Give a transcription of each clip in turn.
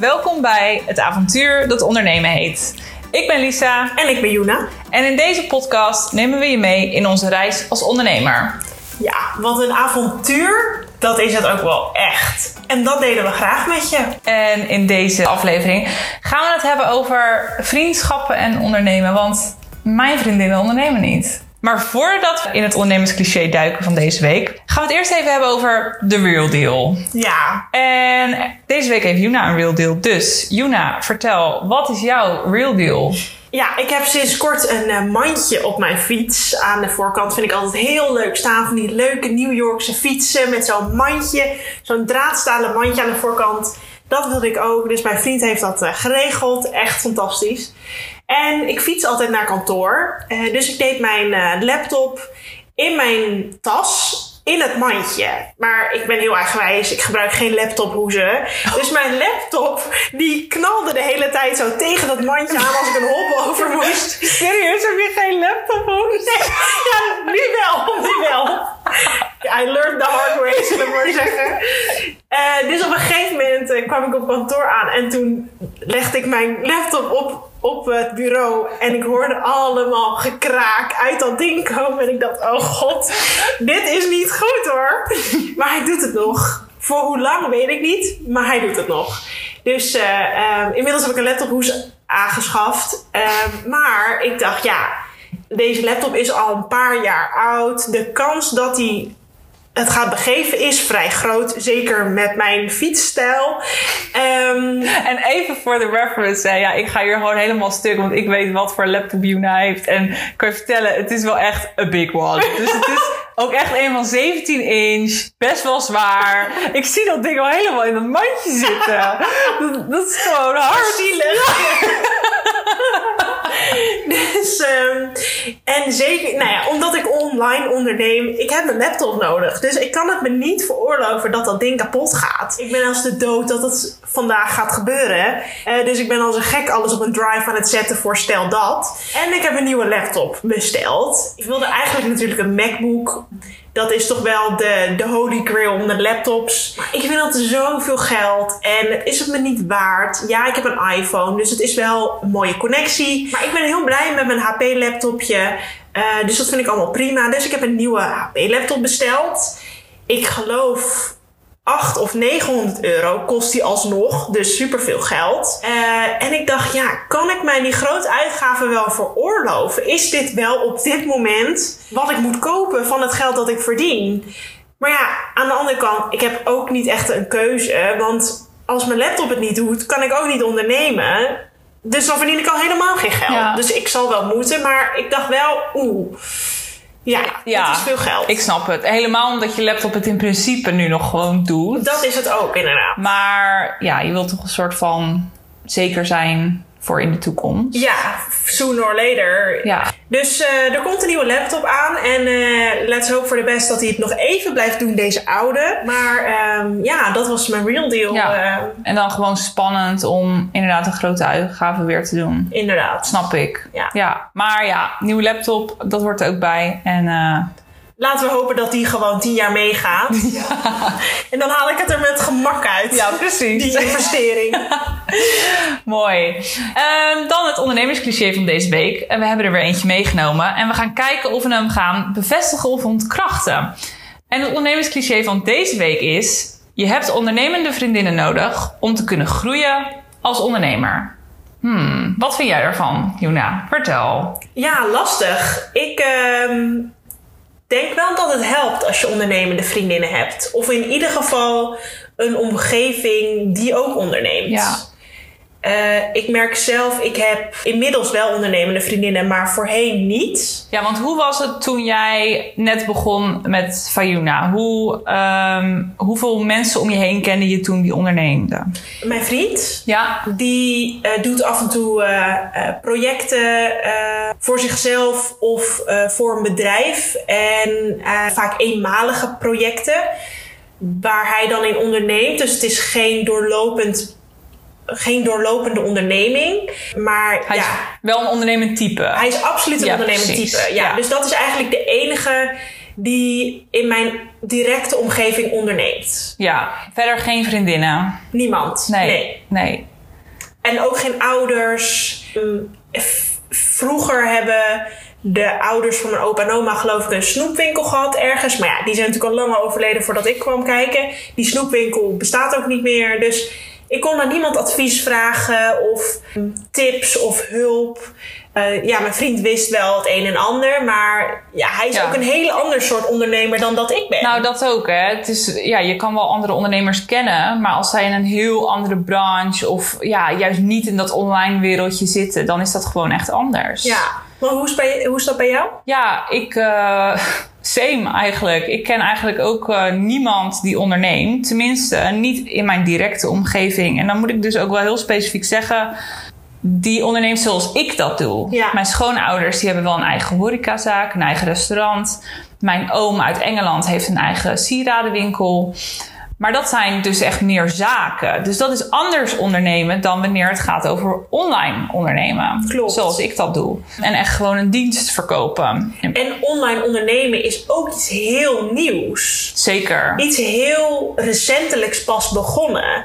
Welkom bij het avontuur dat ondernemen heet. Ik ben Lisa En ik ben Juna. en in deze podcast nemen we je mee in onze reis als ondernemer. Ja, wat een avontuur. Dat is het ook wel echt. En dat delen we graag met je. En in deze aflevering gaan we het hebben over vriendschappen en ondernemen. Want mijn vriendinnen ondernemen niet. Maar voordat we in het ondernemerscliché duiken van deze week, gaan we het eerst even hebben over de real deal. Ja, En deze week heeft Juna een real deal. Dus Juna, vertel, wat is jouw real deal? ja ik heb sinds kort een eh, mandje op mijn fiets. Aan de voorkant vind ik altijd heel leuk staan. Van die leuke New Yorkse fietsen met zo'n mandje. Zo'n draadstalen mandje aan de voorkant. Dat wilde ik ook. Dus mijn vriend heeft dat eh, geregeld. Echt fantastisch. En ik fiets altijd naar kantoor. Eh, dus ik deed mijn eh, laptop in mijn tas. In het mandje. Maar ik ben heel eigenwijs. Ik gebruik geen laptophoezen. Dus mijn laptop die knalde de hele tijd zo tegen dat mandje aan als ik een hobbel over moest. Serieus, heb je geen laptop? Ja, nu wel, nu wel. I learned the hard way, zullen we maar zeggen. Eh, dus op een gegeven moment eh, kwam ik op kantoor aan en toen legde ik mijn laptop op, op het bureau en ik hoorde allemaal gekraak uit dat ding komen. En ik dacht, oh god, dit is niet goed hoor. Maar hij doet het nog. Voor hoe lang weet ik niet, maar hij doet het nog. Dus eh, inmiddels heb ik een laptophoes aangeschaft. Maar ik dacht, ja, deze laptop is al een paar jaar oud. De kans dat hij het gaat begeven is vrij groot. Zeker met mijn fietsstijl. Ehm, En even voor de reference, hè, ja, ik ga hier gewoon helemaal stuk, want ik weet wat voor laptop Juna heeft. En ik kan je vertellen, het is wel echt een big one. Dus het is ook echt een van 17 inch, best wel zwaar. Ik zie dat ding al helemaal in dat mandje zitten. Dat, dat is gewoon hard. zielig. dus, ehm, en zeker, nou ja, omdat ik online onderneem, ik heb een laptop nodig. Dus ik kan het me niet veroorloven dat dat ding kapot gaat. Ik ben als de dood dat het vandaag gaat gebeuren. Eh, dus ik ben als een gek alles op een drive aan het zetten voor stel dat. En ik heb een nieuwe laptop besteld. Ik wilde eigenlijk natuurlijk een MacBook. Dat is toch wel de, de holy grail onder laptops. Ik vind dat zoveel geld. En is het me niet waard? Ja, ik heb een iPhone. Dus het is wel een mooie connectie. Maar ik ben heel blij met mijn HP-laptopje. Eh, dus dat vind ik allemaal prima. Dus ik heb een nieuwe HP-laptop besteld. Ik geloof 8 of 900 euro kost die alsnog. Dus superveel geld. Eh, en ik dacht, ja, kan ik mij die grote uitgaven wel veroorloven? Is dit wel op dit moment wat ik moet kopen van het geld dat ik verdien? Maar ja, aan de andere kant, ik heb ook niet echt een keuze. Want als mijn laptop het niet doet, kan ik ook niet ondernemen. Dus dan verdien ik al helemaal geen geld. Ja. Dus ik zal wel moeten. Maar ik dacht wel, oeh. Ja, Ja, dat is veel geld. Ik snap het. Helemaal omdat je laptop het in principe nu nog gewoon doet. Dat is het ook, inderdaad. Maar ja, je wilt toch een soort van zeker zijn voor in de toekomst. Ja, sooner or later. Ja. Dus eh, er komt een nieuwe laptop aan. En eh, let's hope for the best dat hij het nog even blijft doen, deze oude. Maar ehm, ja, dat was mijn real deal. Ja. eh, En dan gewoon spannend om inderdaad een grote uitgave weer te doen. inderdaad. Snap ik. Ja. Maar ja, nieuwe laptop, dat hoort er ook bij. En Laten we hopen dat die gewoon 10 jaar meegaat. En dan haal ik het er met gemak uit. ja, precies. Die investering. Mooi. Ehm, dan het ondernemerscliché van deze week. En we hebben er weer eentje meegenomen. En we gaan kijken of we hem gaan bevestigen of ontkrachten. En het ondernemerscliché van deze week is... Je hebt ondernemende vriendinnen nodig om te kunnen groeien als ondernemer. Hmm, wat vind jij daarvan, Juna? Vertel. Ja, lastig. Ik ehm, denk wel dat het helpt als je ondernemende vriendinnen hebt. Of in ieder geval een omgeving die ook onderneemt. Eh, ik merk zelf, ik heb inmiddels wel ondernemende vriendinnen, maar voorheen niet. Ja, want hoe was het toen jij net begon met Fayuna? Hoe, ehm, hoeveel mensen om je heen kende je toen die onderneemden? Mijn vriend, Ja. die eh, doet af en toe eh, projecten voor zichzelf of voor een bedrijf. En vaak eenmalige projecten waar hij dan in onderneemt. Dus het is geen doorlopend. Geen doorlopende onderneming. Maar Hij ja, is wel een ondernemend type. Hij is absoluut een Ja, ondernemend precies. type. Ja, Ja. Dus dat is eigenlijk de enige die in mijn directe omgeving onderneemt. Ja, verder geen vriendinnen. Niemand. Nee. nee. nee. En ook geen ouders. F- Vroeger hebben de ouders van mijn opa en oma geloof ik een snoepwinkel gehad ergens. Maar ja, die zijn natuurlijk al lang overleden voordat ik kwam kijken. Die snoepwinkel bestaat ook niet meer. Dus ik kon aan niemand advies vragen of mm, tips of hulp. Eh, ja, mijn vriend wist wel het een en ander. Maar ja, hij is Ja. ook een hele ander soort ondernemer dan dat ik ben. Nou, dat ook, hè. Het is, ja, je kan wel andere ondernemers kennen, maar als zij in een heel andere branche of ja, juist niet in dat online wereldje zitten, dan is dat gewoon echt anders. ja, maar hoe is, bij, hoe is dat bij jou? Ja, ik. eh same eigenlijk. Ik ken eigenlijk ook eh, niemand die onderneemt. Tenminste, niet in mijn directe omgeving. En dan moet ik dus ook wel heel specifiek zeggen. Die onderneemt zoals ik dat doe. Ja. Mijn schoonouders die hebben wel een eigen horecazaak, een eigen restaurant. Mijn oom uit Engeland heeft een eigen sieradenwinkel. Maar dat zijn dus echt meer zaken. Dus dat is anders ondernemen dan wanneer het gaat over online ondernemen. Klopt. Zoals ik dat doe. En echt gewoon een dienst verkopen. En online ondernemen is ook iets heel nieuws. Zeker. Iets heel recentelijks pas begonnen.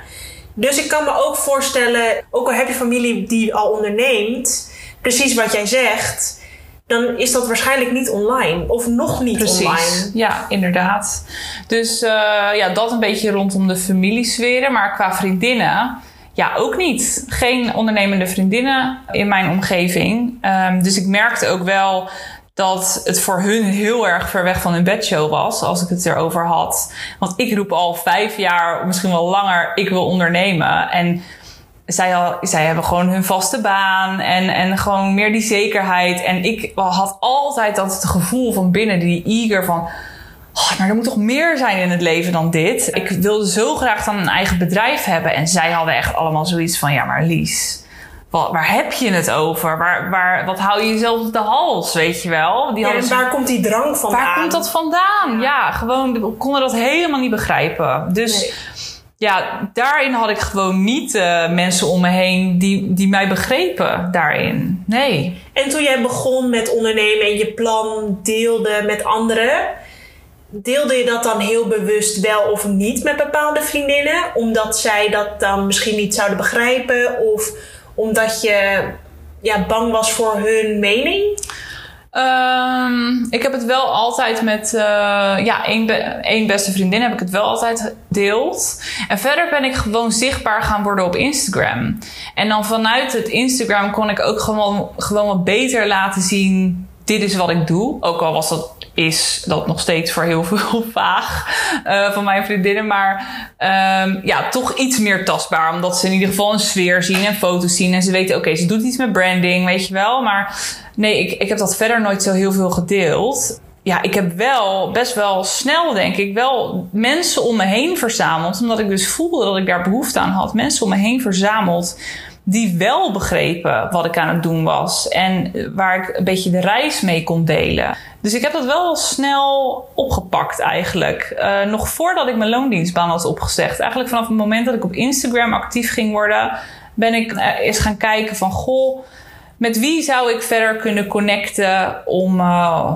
Dus ik kan me ook voorstellen, ook al heb je familie die al onderneemt, precies wat jij zegt, dan is dat waarschijnlijk niet online of nog niet Precies. online. Ja, inderdaad. Dus eh, ja, dat een beetje rondom de familiesferen. Maar qua vriendinnen, ja, ook niet. Geen ondernemende vriendinnen in mijn omgeving. Ehm, dus ik merkte ook wel dat het voor hun heel erg ver weg van hun bedshow was, als ik het erover had. Want ik roep al vijf jaar, misschien wel langer, ik wil ondernemen. En zij, al, zij hebben gewoon hun vaste baan en, en gewoon meer die zekerheid. En ik had altijd dat het gevoel van binnen, die eager van... Oh, maar er moet toch meer zijn in het leven dan dit? Ik wilde zo graag dan een eigen bedrijf hebben. En zij hadden echt allemaal zoiets van... Ja, maar Lies, wat, waar heb je het over? Waar, waar, wat hou je jezelf op de hals, weet je wel? Die Ja, en zo- waar komt die drang vandaan? Waar komt dat vandaan? Ja, gewoon, we konden dat helemaal niet begrijpen. Dus Nee. Ja, daarin had ik gewoon niet eh, mensen om me heen die, die mij begrepen daarin. Nee. En toen jij begon met ondernemen en je plan deelde met anderen, deelde je dat dan heel bewust wel of niet met bepaalde vriendinnen? Omdat zij dat dan misschien niet zouden begrijpen of omdat je ja, bang was voor hun mening? Ehm, ik heb het wel altijd met eh, ja, één, één beste vriendin heb ik het wel altijd gedeeld. En verder ben ik gewoon zichtbaar gaan worden op Instagram. En dan vanuit het Instagram kon ik ook gewoon, gewoon wat beter laten zien. Dit is wat ik doe. Ook al was dat is dat nog steeds voor heel veel vaag eh, van mijn vriendinnen. Maar ehm, ja, toch iets meer tastbaar. Omdat ze in ieder geval een sfeer zien en foto's zien. En ze weten, oké, ze doet iets met branding, weet je wel. Maar nee, ik, ik heb dat verder nooit zo heel veel gedeeld. Ja, ik heb wel best wel snel, denk ik, wel mensen om me heen verzameld. Omdat ik dus voelde dat ik daar behoefte aan had. Mensen om me heen verzameld die wel begrepen wat ik aan het doen was. En waar ik een beetje de reis mee kon delen. Dus ik heb dat wel snel opgepakt eigenlijk. Eh, nog voordat ik mijn loondienstbaan had opgezegd. Eigenlijk vanaf het moment dat ik op Instagram actief ging worden... ben ik eh, eens gaan kijken van... goh, met wie zou ik verder kunnen connecten om... eh,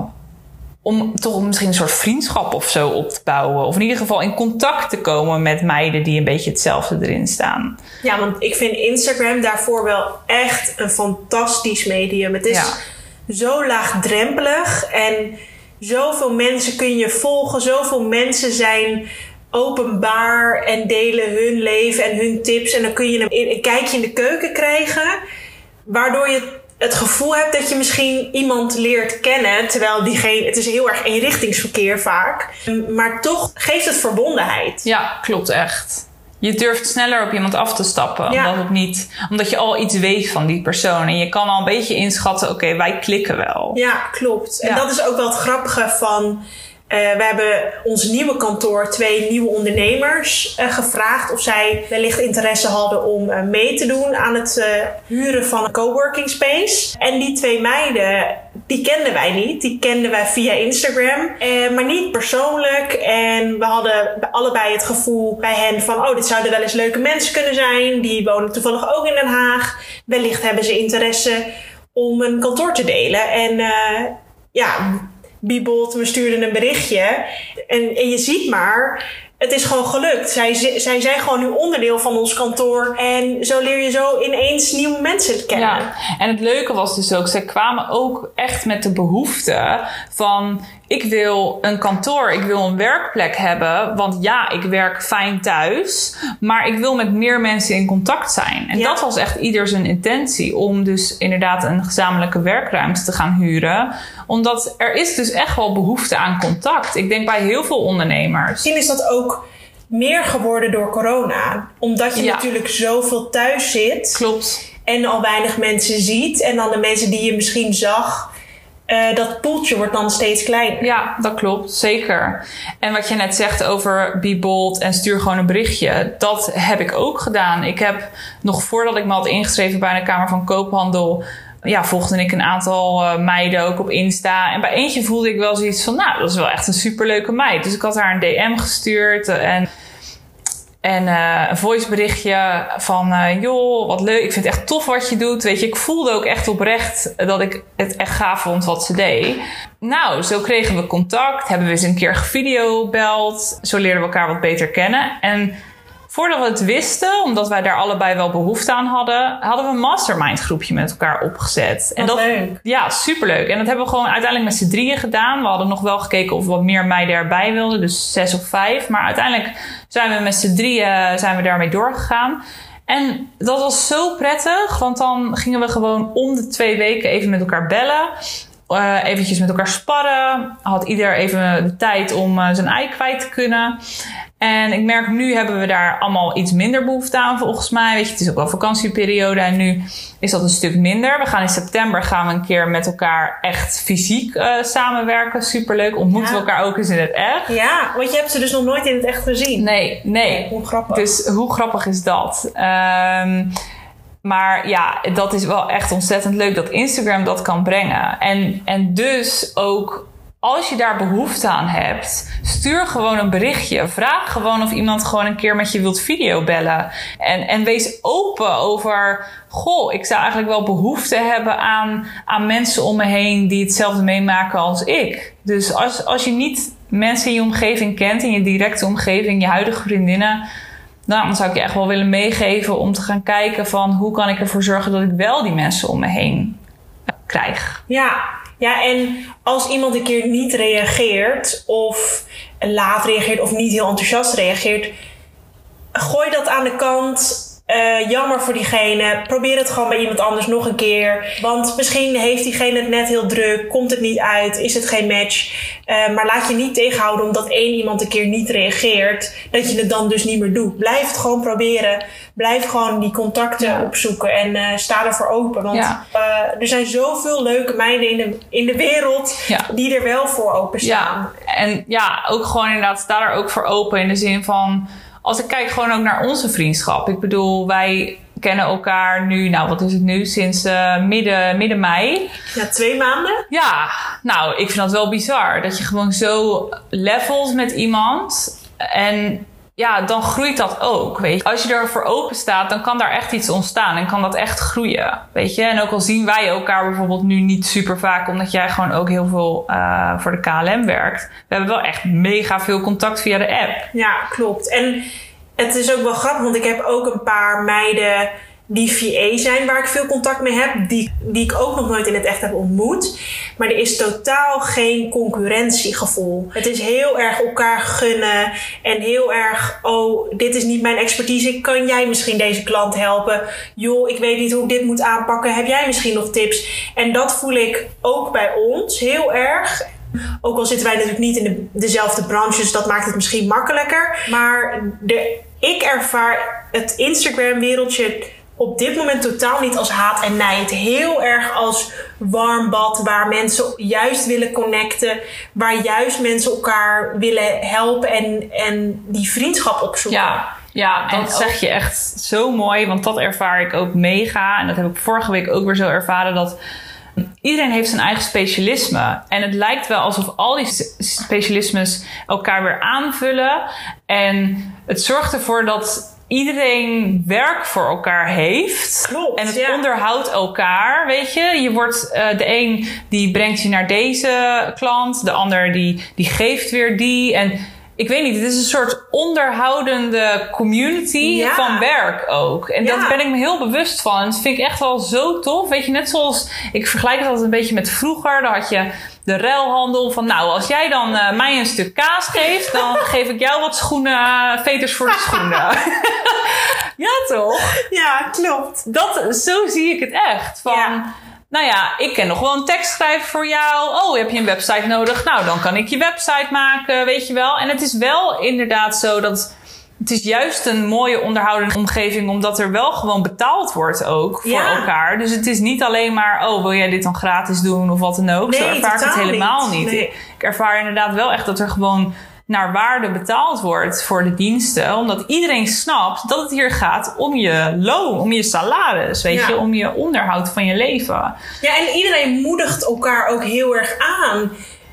om toch misschien een soort vriendschap of zo op te bouwen. Of in ieder geval in contact te komen met meiden die een beetje hetzelfde erin staan. Ja, want ik vind Instagram daarvoor wel echt een fantastisch medium. Het is Ja. Zo laagdrempelig en zoveel mensen kun je volgen. Zoveel mensen zijn openbaar en delen hun leven en hun tips. En dan kun je een, een kijkje in de keuken krijgen. Waardoor je het gevoel hebt dat je misschien iemand leert kennen. Terwijl diegene, het is heel erg eenrichtingsverkeer vaak. Maar toch geeft het verbondenheid. Ja, klopt echt. Je durft sneller op iemand af te stappen. Ja. Omdat, het niet, omdat je al iets weet van die persoon. En je kan al een beetje inschatten, oké, wij klikken wel. Ja, klopt. En Ja. dat is ook wel het grappige van. eh, we hebben ons nieuwe kantoor twee nieuwe ondernemers eh, gevraagd of zij wellicht interesse hadden om eh, mee te doen aan het huren van een coworking space. En die twee meiden, die kenden wij niet. Die kenden wij via Instagram, eh, maar niet persoonlijk. En we hadden allebei het gevoel bij hen van, oh, dit zouden wel eens leuke mensen kunnen zijn. Die wonen toevallig ook in Den Haag. Wellicht hebben ze interesse om een kantoor te delen. En eh, ja, Biebold, we stuurden een berichtje. En, en je ziet maar, het is gewoon gelukt. Zij, zij zijn gewoon nu onderdeel van ons kantoor. En zo leer je zo ineens nieuwe mensen kennen. Ja, en het leuke was dus ook, zij kwamen ook echt met de behoefte van ik wil een kantoor, ik wil een werkplek hebben. Want ja, ik werk fijn thuis, maar ik wil met meer mensen in contact zijn. En Ja. dat was echt ieder zijn intentie om dus inderdaad een gezamenlijke werkruimte te gaan huren. Omdat er is dus echt wel behoefte aan contact. Ik denk bij heel veel ondernemers. Misschien is dat ook meer geworden door corona. Omdat je Ja. natuurlijk zoveel thuis zit. Klopt. en al weinig mensen ziet. En dan de mensen die je misschien zag, eh, dat poeltje wordt dan steeds kleiner. Ja, dat klopt, zeker. En wat je net zegt over be bold en stuur gewoon een berichtje, dat heb ik ook gedaan. Ik heb nog voordat ik me had ingeschreven bij de Kamer van Koophandel, ja, volgde ik een aantal eh, meiden ook op Insta. En bij eentje voelde ik wel zoiets van, nou, dat is wel echt een superleuke meid. Dus ik had haar een DM gestuurd eh, en en eh, een voiceberichtje van, eh, joh, wat leuk. Ik vind het echt tof wat je doet. Weet je, ik voelde ook echt oprecht dat ik het echt gaaf vond wat ze deed. Nou, zo kregen we contact. Hebben we eens een keer gevideobeld. Zo leerden we elkaar wat beter kennen. En voordat we het wisten, omdat wij daar allebei wel behoefte aan hadden, hadden we een mastermind groepje met elkaar opgezet. En dat, leuk. ja, superleuk. En dat hebben we gewoon uiteindelijk met z'n drieën gedaan. We hadden nog wel gekeken of wat meer meiden erbij wilden, dus zes of vijf. Maar uiteindelijk zijn we met z'n drieën zijn we daarmee doorgegaan. En dat was zo prettig, want dan gingen we gewoon om de twee weken even met elkaar bellen. eh eventjes met elkaar sparren. Had ieder even de tijd om eh, zijn ei kwijt te kunnen. En ik merk nu hebben we daar allemaal iets minder behoefte aan volgens mij. Weet je, het is ook wel vakantieperiode en nu is dat een stuk minder. We gaan in september gaan we een keer met elkaar echt fysiek eh, samenwerken. Superleuk. Ontmoeten Ja. we elkaar ook eens in het echt. Ja, want je hebt ze dus nog nooit in het echt gezien. Nee, nee. Hoe grappig. Dus hoe grappig is dat? Ehm, maar ja, dat is wel echt ontzettend leuk dat Instagram dat kan brengen. En, en dus ook als je daar behoefte aan hebt, stuur gewoon een berichtje. Vraag gewoon of iemand gewoon een keer met je wilt videobellen. En, en wees open over, goh, ik zou eigenlijk wel behoefte hebben aan, aan mensen om me heen die hetzelfde meemaken als ik. Dus als, als je niet mensen in je omgeving kent, in je directe omgeving, je huidige vriendinnen, nou, dan zou ik je echt wel willen meegeven om te gaan kijken van hoe kan ik ervoor zorgen dat ik wel die mensen om me heen eh, krijg. Ja. Ja, en als iemand een keer niet reageert of laat reageert of niet heel enthousiast reageert, gooi dat aan de kant. Eh, jammer voor diegene. Probeer het gewoon bij iemand anders nog een keer. Want misschien heeft diegene het net heel druk. Komt het niet uit. Is het geen match. Eh, maar laat je niet tegenhouden omdat één iemand een keer niet reageert. Dat je het dan dus niet meer doet. Blijf het gewoon proberen. Blijf gewoon die contacten Ja. opzoeken. En eh, sta ervoor open. Want Ja. er zijn zoveel leuke meiden in de, in de wereld. Ja. Die er wel voor openstaan. Ja, en ja, ook gewoon inderdaad, sta er ook voor open in de zin van, als ik kijk gewoon ook naar onze vriendschap. Ik bedoel, wij kennen elkaar nu, nou wat is het nu, sinds eh, midden, midden mei. Ja, twee maanden. Ja, nou, ik vind dat wel bizar. Dat je gewoon zo levelt met iemand. En ja, dan groeit dat ook. Weet je. Als je ervoor open staat, dan kan daar echt iets ontstaan. En kan dat echt groeien. Weet je. En ook al zien wij elkaar bijvoorbeeld nu niet super vaak, omdat jij gewoon ook heel veel eh, voor de KLM werkt. We hebben wel echt mega veel contact via de app. Ja, klopt. En het is ook wel grappig, want ik heb ook een paar meiden die VA zijn, waar ik veel contact mee heb, die, die ik ook nog nooit in het echt heb ontmoet. Maar er is totaal geen concurrentiegevoel. Het is heel erg elkaar gunnen en heel erg, oh, dit is niet mijn expertise, kan jij misschien deze klant helpen? Joh, ik weet niet hoe ik dit moet aanpakken, heb jij misschien nog tips? En dat voel ik ook bij ons heel erg. Ook al zitten wij natuurlijk niet in de, dezelfde branche, dus dat maakt het misschien makkelijker. Maar de, ik ervaar het Instagram-wereldje op dit moment totaal niet als haat en nijd. Heel erg als warm bad, waar mensen juist willen connecten. Waar juist mensen elkaar willen helpen en, en die vriendschap opzoeken. Ja, ja En dat zeg je echt zo mooi. Want dat ervaar ik ook mega. En dat heb ik vorige week ook weer zo ervaren. Dat iedereen heeft zijn eigen specialisme. En het lijkt wel alsof al die specialismes elkaar weer aanvullen. En het zorgt ervoor dat iedereen werk voor elkaar heeft. Klopt, En het ja. onderhoudt elkaar, weet je. Je wordt, eh, de een die brengt je naar deze klant. De ander die, die geeft weer die. En ik weet niet, het is een soort onderhoudende community Ja. van werk ook. En Ja. daar ben ik me heel bewust van. En dat vind ik echt wel zo tof. Weet je, net zoals, ik vergelijk het altijd een beetje met vroeger. Dan had je de ruilhandel van, nou, als jij dan eh, mij een stuk kaas geeft, dan geef ik jou wat schoenen, eh, veters voor de schoenen. ja, toch? Ja, klopt. Dat, zo zie ik het echt. Van, Ja. nou ja, ik kan nog wel een tekst schrijven voor jou. Oh, heb je een website nodig? Nou, dan kan ik je website maken, weet je wel. En het is wel inderdaad zo dat... Het is juist een mooie onderhoudende omgeving, omdat er wel gewoon betaald wordt ook voor Ja. elkaar. Dus het is niet alleen maar, oh, wil jij dit dan gratis doen of wat dan ook. Zo Nee, ervaar ik het helemaal niet. niet. Nee. Ik ervaar inderdaad wel echt dat er gewoon naar waarde betaald wordt voor de diensten. Omdat iedereen snapt dat het hier gaat om je loon, om je salaris, weet Ja. je, om je onderhoud van je leven. Ja, en iedereen moedigt elkaar ook heel erg aan.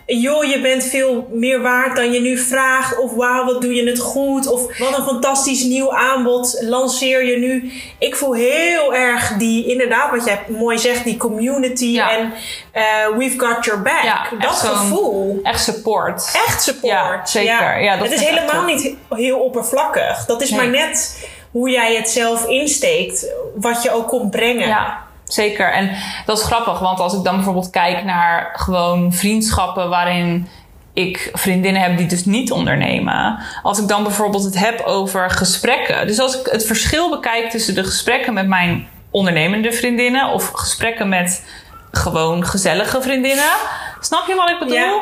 Joh, je bent veel meer waard dan je nu vraagt. Of wauw, wat doe je het goed. Of wat een fantastisch nieuw aanbod lanceer je nu. Ik voel heel erg die, inderdaad, wat jij mooi zegt, die community. Ja. En eh, we've got your back. Ja, dat echt gevoel. Echt support. Echt support. Ja, zeker. Ja, dat het is helemaal niet heel oppervlakkig. Dat is Nee. maar net hoe jij het zelf insteekt. Wat je ook komt brengen. Ja, zeker. En dat is grappig, want als ik dan bijvoorbeeld kijk naar gewoon vriendschappen waarin ik vriendinnen heb die dus niet ondernemen. Als ik dan bijvoorbeeld het heb over gesprekken. Dus als ik het verschil bekijk tussen de gesprekken met mijn ondernemende vriendinnen of gesprekken met gewoon gezellige vriendinnen. Snap je wat ik bedoel? Ja.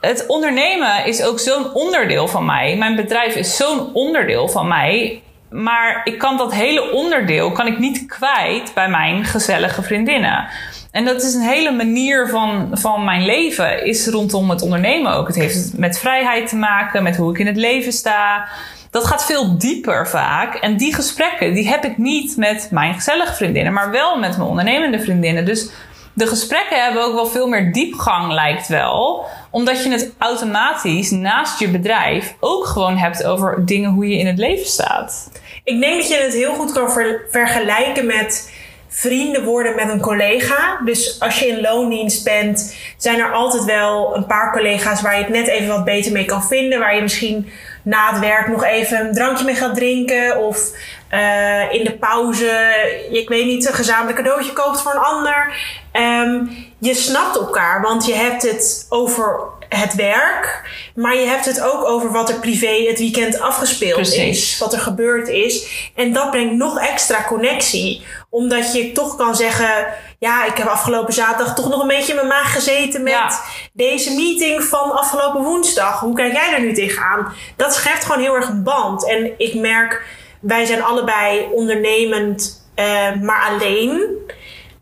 Het ondernemen is ook zo'n onderdeel van mij. Mijn bedrijf is zo'n onderdeel van mij. Maar ik kan dat hele onderdeel kan ik niet kwijt bij mijn gezellige vriendinnen. En dat is een hele manier van, van mijn leven, is rondom het ondernemen ook. Het heeft met vrijheid te maken, met hoe ik in het leven sta. Dat gaat veel dieper vaak. En die gesprekken, die heb ik niet met mijn gezellige vriendinnen, maar wel met mijn ondernemende vriendinnen. Dus de gesprekken hebben ook wel veel meer diepgang, lijkt wel. Omdat je het automatisch naast je bedrijf ook gewoon hebt over dingen hoe je in het leven staat. Ik denk dat je het heel goed kan ver- vergelijken met vrienden worden met een collega. Dus als je in loondienst bent, zijn er altijd wel een paar collega's waar je het net even wat beter mee kan vinden. Waar je misschien na het werk nog even een drankje mee gaat drinken. Of eh, in de pauze, ik weet niet, een gezamenlijk cadeautje koopt voor een ander. Ehm, je snapt elkaar, want je hebt het over het werk. Maar je hebt het ook over wat er privé het weekend afgespeeld Precies. is wat er gebeurd is. En dat brengt nog extra connectie. Omdat je toch kan zeggen: Ja, ik heb afgelopen zaterdag toch nog een beetje in mijn maag gezeten met Ja. deze meeting van afgelopen woensdag. Hoe kijk jij daar nu tegenaan? Dat schept gewoon heel erg een band. En ik merk, wij zijn allebei ondernemend, eh, maar alleen.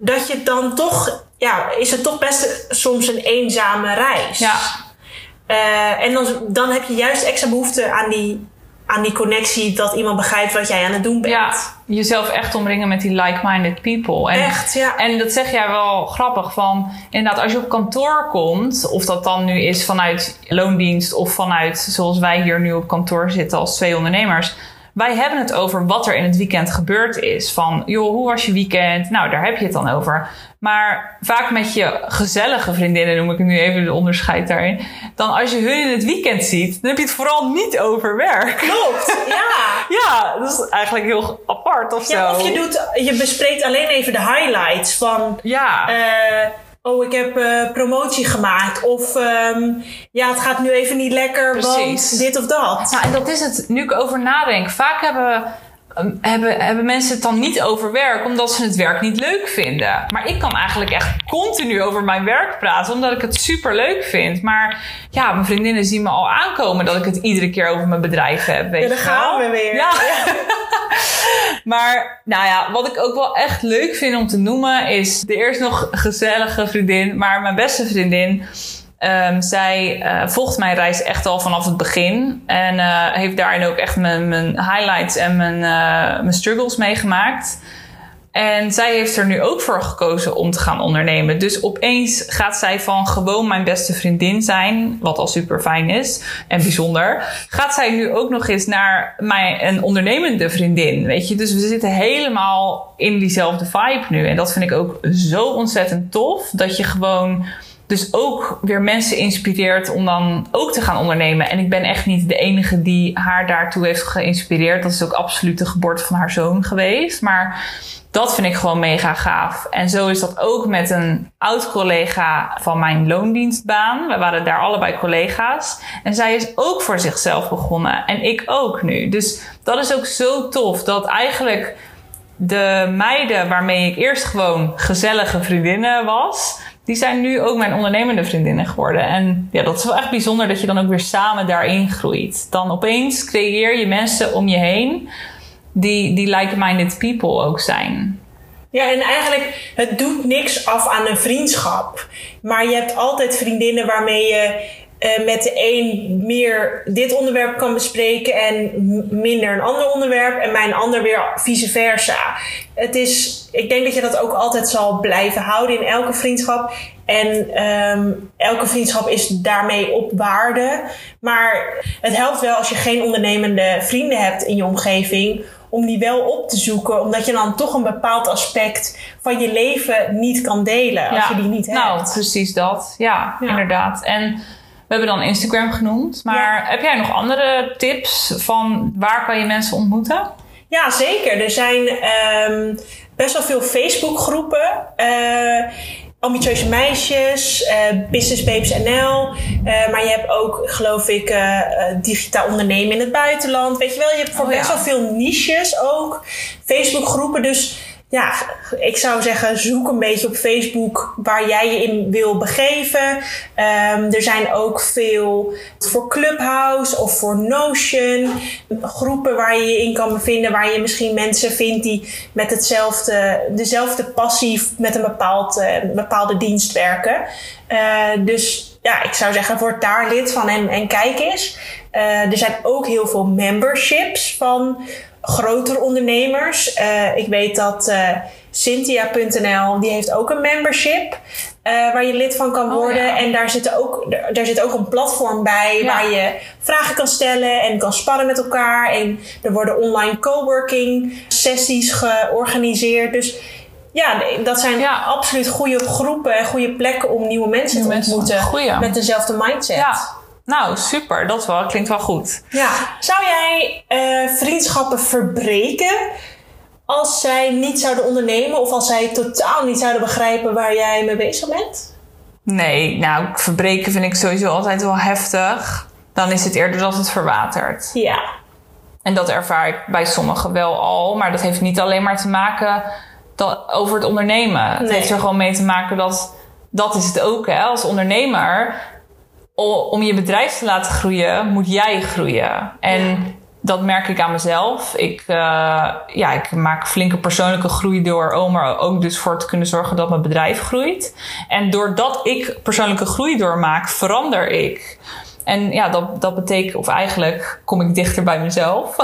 Dat je dan toch, ja, is het toch best soms een eenzame reis. Ja, Eh, en dan, dan heb je juist extra behoefte aan die, aan die connectie dat iemand begrijpt wat jij aan het doen bent. ja jezelf echt omringen met die like-minded people. En Echt, ja. En dat zeg jij wel grappig van, inderdaad, als je op kantoor komt, of dat dan nu is vanuit loondienst of vanuit, zoals wij hier nu op kantoor zitten als twee ondernemers. Wij hebben het over wat er in het weekend gebeurd is. Van, joh, hoe was je weekend? Nou, daar heb je het dan over. Maar vaak met je gezellige vriendinnen, noem ik het nu even de onderscheid daarin. Dan als je hun in het weekend ziet, dan heb je het vooral niet over werk. Klopt, ja. Ja, dat is eigenlijk heel apart of zo. ja. Of je, doet, je bespreekt alleen even de highlights van... Ja. eh, oh, ik heb eh, promotie gemaakt. Of ehm, ja, het gaat nu even niet lekker, Precies. want dit of dat. Nou, en dat is het. Nu ik over nadenk. Vaak hebben, um, hebben, hebben mensen het dan niet over werk, omdat ze het werk niet leuk vinden. Maar ik kan eigenlijk echt continu over mijn werk praten, omdat ik het super leuk vind. Maar ja, mijn vriendinnen zien me al aankomen dat ik het iedere keer over mijn bedrijf heb. Weet Ja, gaan we weer. Ja. Maar nou ja, wat ik ook wel echt leuk vind om te noemen is de eerst nog gezellige vriendin, maar mijn beste vriendin. Ehm, zij eh, volgt mijn reis echt al vanaf het begin. En eh, heeft daarin ook echt mijn, mijn highlights en mijn, eh, mijn struggles meegemaakt. En zij heeft er nu ook voor gekozen om te gaan ondernemen. Dus opeens gaat zij van gewoon mijn beste vriendin zijn, wat al super fijn is en bijzonder, gaat zij nu ook nog eens naar mijn, een ondernemende vriendin. Weet je, dus we zitten helemaal in diezelfde vibe nu. En dat vind ik ook zo ontzettend tof. Dat je gewoon dus ook weer mensen inspireert om dan ook te gaan ondernemen. En ik ben echt niet de enige die haar daartoe heeft geïnspireerd. Dat is ook absoluut de geboorte van haar zoon geweest. Maar dat vind ik gewoon mega gaaf. En zo is dat ook met een oud collega van mijn loondienstbaan. We waren daar allebei collega's. En zij is ook voor zichzelf begonnen. En ik ook nu. Dus dat is ook zo tof. Dat eigenlijk de meiden waarmee ik eerst gewoon gezellige vriendinnen was. Die zijn nu ook mijn ondernemende vriendinnen geworden. En ja, dat is wel echt bijzonder dat je dan ook weer samen daarin groeit. Dan opeens creëer je mensen om je heen die, die like-minded people ook zijn. Ja, en eigenlijk, het doet niks af aan een vriendschap. Maar je hebt altijd vriendinnen waarmee je uh, met de een meer dit onderwerp kan bespreken en minder een ander onderwerp. En bij een ander weer vice versa. Het is, ik denk dat je dat ook altijd zal blijven houden in elke vriendschap. En um, elke vriendschap is daarmee op waarde. Maar het helpt wel als je geen ondernemende vrienden hebt in je omgeving om die wel op te zoeken, omdat je dan toch een bepaald aspect van je leven niet kan delen als je die niet hebt. Nou, precies dat. Ja, inderdaad. En we hebben dan Instagram genoemd, maar heb jij nog andere tips van waar kan je mensen ontmoeten? Ja, zeker. Er zijn um, best wel veel Facebookgroepen. Uh, ambitieuze meisjes, uh, Business Babes NL. Uh, maar je hebt ook, geloof ik, uh, digitaal ondernemen in het buitenland. Weet je wel, je hebt voor oh, best wel veel niches ook. Facebook groepen. Dus ja, ik zou zeggen, zoek een beetje op Facebook waar jij je in wil begeven. Um, er zijn ook veel voor Clubhouse of voor Notion. Groepen waar je je in kan bevinden, waar je misschien mensen vindt die met hetzelfde, dezelfde passie met een bepaald, uh, bepaalde dienst werken. Uh, dus ja, ik zou zeggen, word daar lid van en, en kijk eens. Uh, er zijn ook heel veel memberships van grotere ondernemers. Uh, ik weet dat uh, Cynthia.nl, die heeft ook een membership. Uh, waar je lid van kan oh, worden. Ja. En daar zit, ook, daar zit ook een platform bij ja. waar je vragen kan stellen en kan sparren met elkaar. En er worden online coworking sessies georganiseerd. Dus ja, dat zijn ja. absoluut goede groepen en goede plekken om nieuwe mensen nieuwe te ontmoeten. Met dezelfde mindset. Nou, super. Dat wel, klinkt wel goed. Ja. Zou jij uh, vriendschappen verbreken als zij niet zouden ondernemen of als zij totaal niet zouden begrijpen waar jij mee bezig bent? Nee, nou, verbreken vind ik sowieso altijd wel heftig. Dan is het eerder dat het verwatert. Ja. En dat ervaar ik bij sommigen wel al. Maar dat heeft niet alleen maar te maken dat, over het ondernemen. Nee. Het heeft er gewoon mee te maken dat dat is het ook. Hè? Als ondernemer om je bedrijf te laten groeien, moet jij groeien. En ja. dat merk ik aan mezelf. Ik, uh, ja, ik maak flinke persoonlijke groei door, oh, maar ook dus voor te kunnen zorgen dat mijn bedrijf groeit. En doordat ik persoonlijke groei doormaak, verander ik. En ja, dat, dat betekent, of eigenlijk kom ik dichter bij mezelf.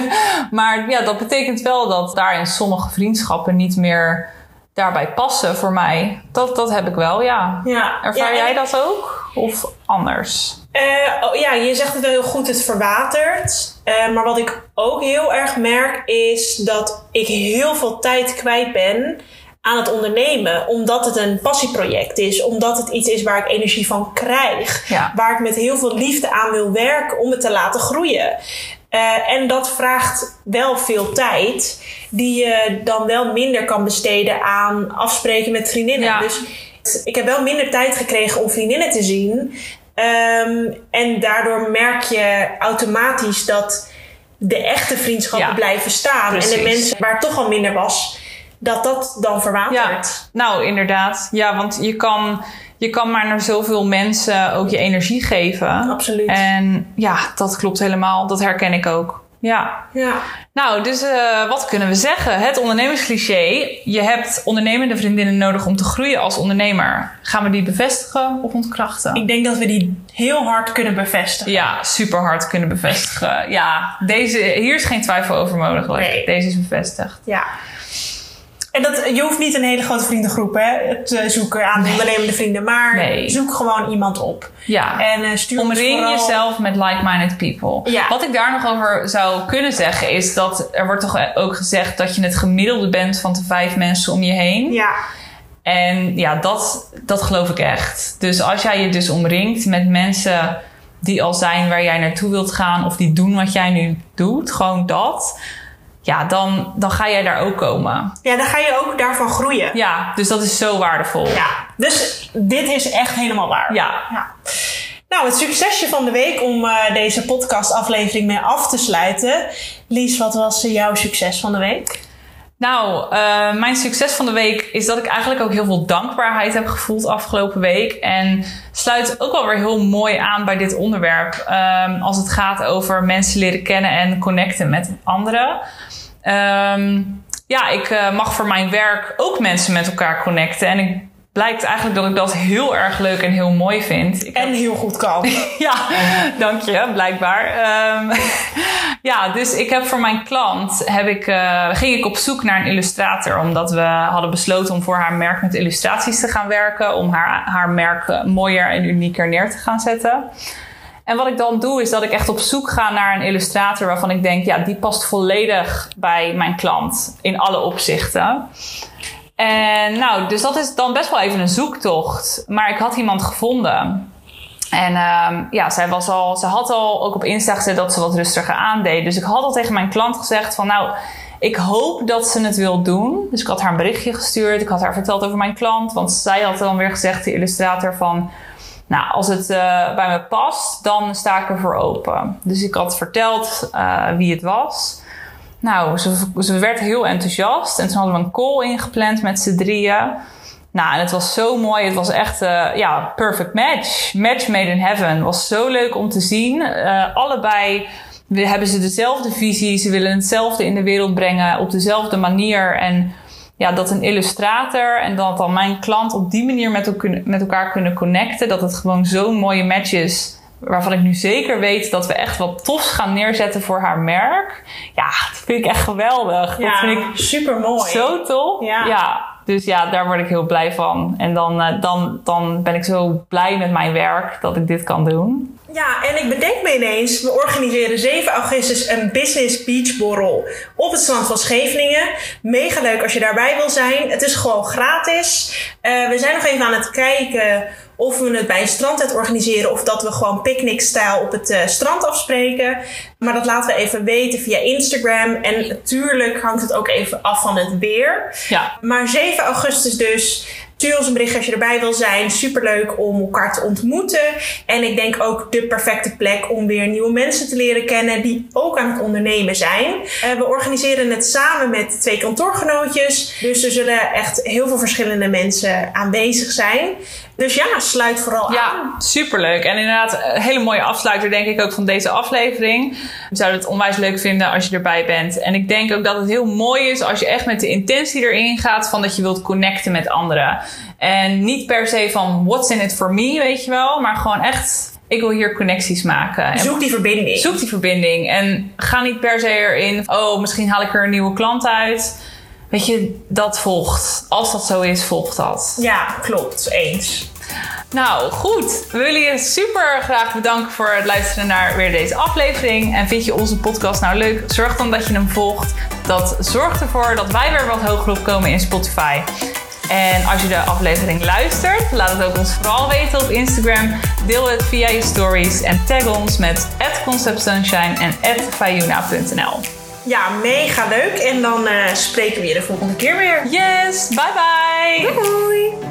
maar ja, dat betekent wel dat daar in sommige vriendschappen niet meer daarbij passen voor mij. Dat, dat heb ik wel, ja. ja. Ervaar ja, jij dat ook? Of anders? Uh, oh, ja, je zegt het wel heel goed, het verwatert. Uh, maar wat ik ook heel erg merk is dat ik heel veel tijd kwijt ben aan het ondernemen. Omdat het een passieproject is. Omdat het iets is waar ik energie van krijg. Ja. Waar ik met heel veel liefde aan wil werken om het te laten groeien. Uh, en dat vraagt wel veel tijd, die je dan wel minder kan besteden aan afspreken met vriendinnen. Ja. Dus ik heb wel minder tijd gekregen om vriendinnen te zien. Um, en daardoor merk je automatisch dat de echte vriendschappen Ja, blijven staan. precies. En de mensen waar het toch al minder was, dat dat dan Ja, verwatert. nou inderdaad. Ja, want je kan, je kan maar naar zoveel mensen ook je energie geven. Absoluut. En ja, dat klopt helemaal. Dat herken ik ook. Ja. Ja. Nou, dus uh, wat kunnen we zeggen? Het ondernemerscliché. Je hebt ondernemende vriendinnen nodig om te groeien als ondernemer. Gaan we die bevestigen of ontkrachten? Ik denk dat we die heel hard kunnen bevestigen. Ja, super hard kunnen bevestigen. Ja, deze, hier is geen twijfel over mogelijk. Nee. Deze is bevestigd. Ja. En dat, je hoeft niet een hele grote vriendengroep hè, te zoeken aan ondernemende vrienden. Maar Nee. zoek gewoon iemand op. Ja. En eh, stuur Omring vooral- jezelf met like-minded people. Ja. Wat ik daar nog over zou kunnen zeggen is dat er wordt toch ook gezegd dat je het gemiddelde bent van de vijf mensen om je heen. Ja, En ja, dat, dat geloof ik echt. Dus als jij je dus omringt met mensen die al zijn waar jij naartoe wilt gaan, of die doen wat jij nu doet, gewoon dat. Ja, dan, dan ga jij daar ook komen. Ja, dan ga je ook daarvan groeien. Ja, dus dat is zo waardevol. Ja, dus dit is echt helemaal waar. Ja. Ja. Nou, het succesje van de week om eh, deze podcastaflevering mee af te sluiten. Lies, wat was eh, jouw succes van de week? Nou, eh, mijn succes van de week is dat ik eigenlijk ook heel veel dankbaarheid heb gevoeld afgelopen week. En sluit ook wel weer heel mooi aan bij dit onderwerp. ehm, als het gaat over mensen leren kennen en connecten met anderen. Ehm, ja, ik eh, mag voor mijn werk ook mensen met elkaar connecten. En ik blijkt eigenlijk dat ik dat heel erg leuk en heel mooi vind. Ik heb- En heel goed kan. ja, dank je, blijkbaar. Ehm, ja, dus ik heb voor mijn klant heb ik, eh, ging ik op zoek naar een illustrator. Omdat we hadden besloten om voor haar merk met illustraties te gaan werken. Om haar, haar merk eh, mooier en unieker neer te gaan zetten. En wat ik dan doe, is dat ik echt op zoek ga naar een illustrator waarvan ik denk, ja, die past volledig bij mijn klant in alle opzichten. En nou, dus dat is dan best wel even een zoektocht. Maar ik had iemand gevonden. En ehm, ja, zij, was al, ze had al ook op Insta gezet dat ze wat rustiger aandeed. Dus ik had al tegen mijn klant gezegd van nou, ik hoop dat ze het wil doen. Dus ik had haar een berichtje gestuurd. Ik had haar verteld over mijn klant. Want zij had dan weer gezegd, de illustrator, van... Nou, als het eh, bij me past, dan sta ik ervoor open. Dus ik had verteld eh, wie het was. Nou, ze, werd heel enthousiast. En toen hadden we een call ingepland met z'n drieën. Nou, en het was zo mooi. Het was echt, eh, ja, perfect match. Match made in heaven. Was zo leuk om te zien. Eh, allebei hebben ze dezelfde visie. Ze willen hetzelfde in de wereld brengen op dezelfde manier. En ja, dat een illustrator en dat dan mijn klant op die manier met, met elkaar kunnen connecten. Dat het gewoon zo'n mooie match is. Waarvan ik nu zeker weet dat we echt wat tofs gaan neerzetten voor haar merk. Ja, dat vind ik echt geweldig. dat vind ik super mooi. zo tof. Ja. Dus ja, daar word ik heel blij van. En dan, eh, dan, dan ben ik zo blij met mijn werk dat ik dit kan doen. Ja, en ik bedenk me ineens, we organiseren 7 augustus een business beach borrel op het strand van Scheveningen. Mega leuk als je daarbij wil zijn. Het is gewoon gratis. Eh, we zijn nog even aan het kijken of we het bij een strandtent organiseren of dat we gewoon picknickstijl op het eh, strand afspreken. Maar dat laten we even weten via Instagram. En natuurlijk hangt het ook even af van het weer. Ja, Maar 7 augustus dus. Stuur ons een bericht als je erbij wil zijn. Superleuk om elkaar te ontmoeten. En ik denk ook de perfecte plek om weer nieuwe mensen te leren kennen die ook aan het ondernemen zijn. Eh, we organiseren het samen met twee kantoorgenootjes. Dus er zullen echt heel veel verschillende mensen aanwezig zijn. Dus ja, sluit vooral aan. ja superleuk. En inderdaad, een hele mooie afsluiter denk ik ook van deze aflevering. We zouden het onwijs leuk vinden als je erbij bent. En ik denk ook dat het heel mooi is als je echt met de intentie erin gaat van dat je wilt connecten met anderen. En niet per se van what's in it for me, weet je wel. Maar gewoon echt, ik wil hier connecties maken. En Zoek die verbinding. Zoek die verbinding en ga niet per se erin. Oh, misschien haal ik er een nieuwe klant uit. Weet je, dat volgt. Als dat zo is, volgt dat. Ja, klopt. Eens. Nou, goed. We willen je super graag bedanken voor het luisteren naar weer deze aflevering. En vind je onze podcast nou leuk? Zorg dan dat je hem volgt. Dat zorgt ervoor dat wij weer wat hoger opkomen in Spotify. En als je de aflevering luistert, laat het ook ons vooral weten op Instagram. Deel het via je stories en tag ons met @conceptsunshine en @fayuna.nl. Ja, mega leuk. En dan eh, spreken we je de volgende keer weer. Yes, bye bye! Doei!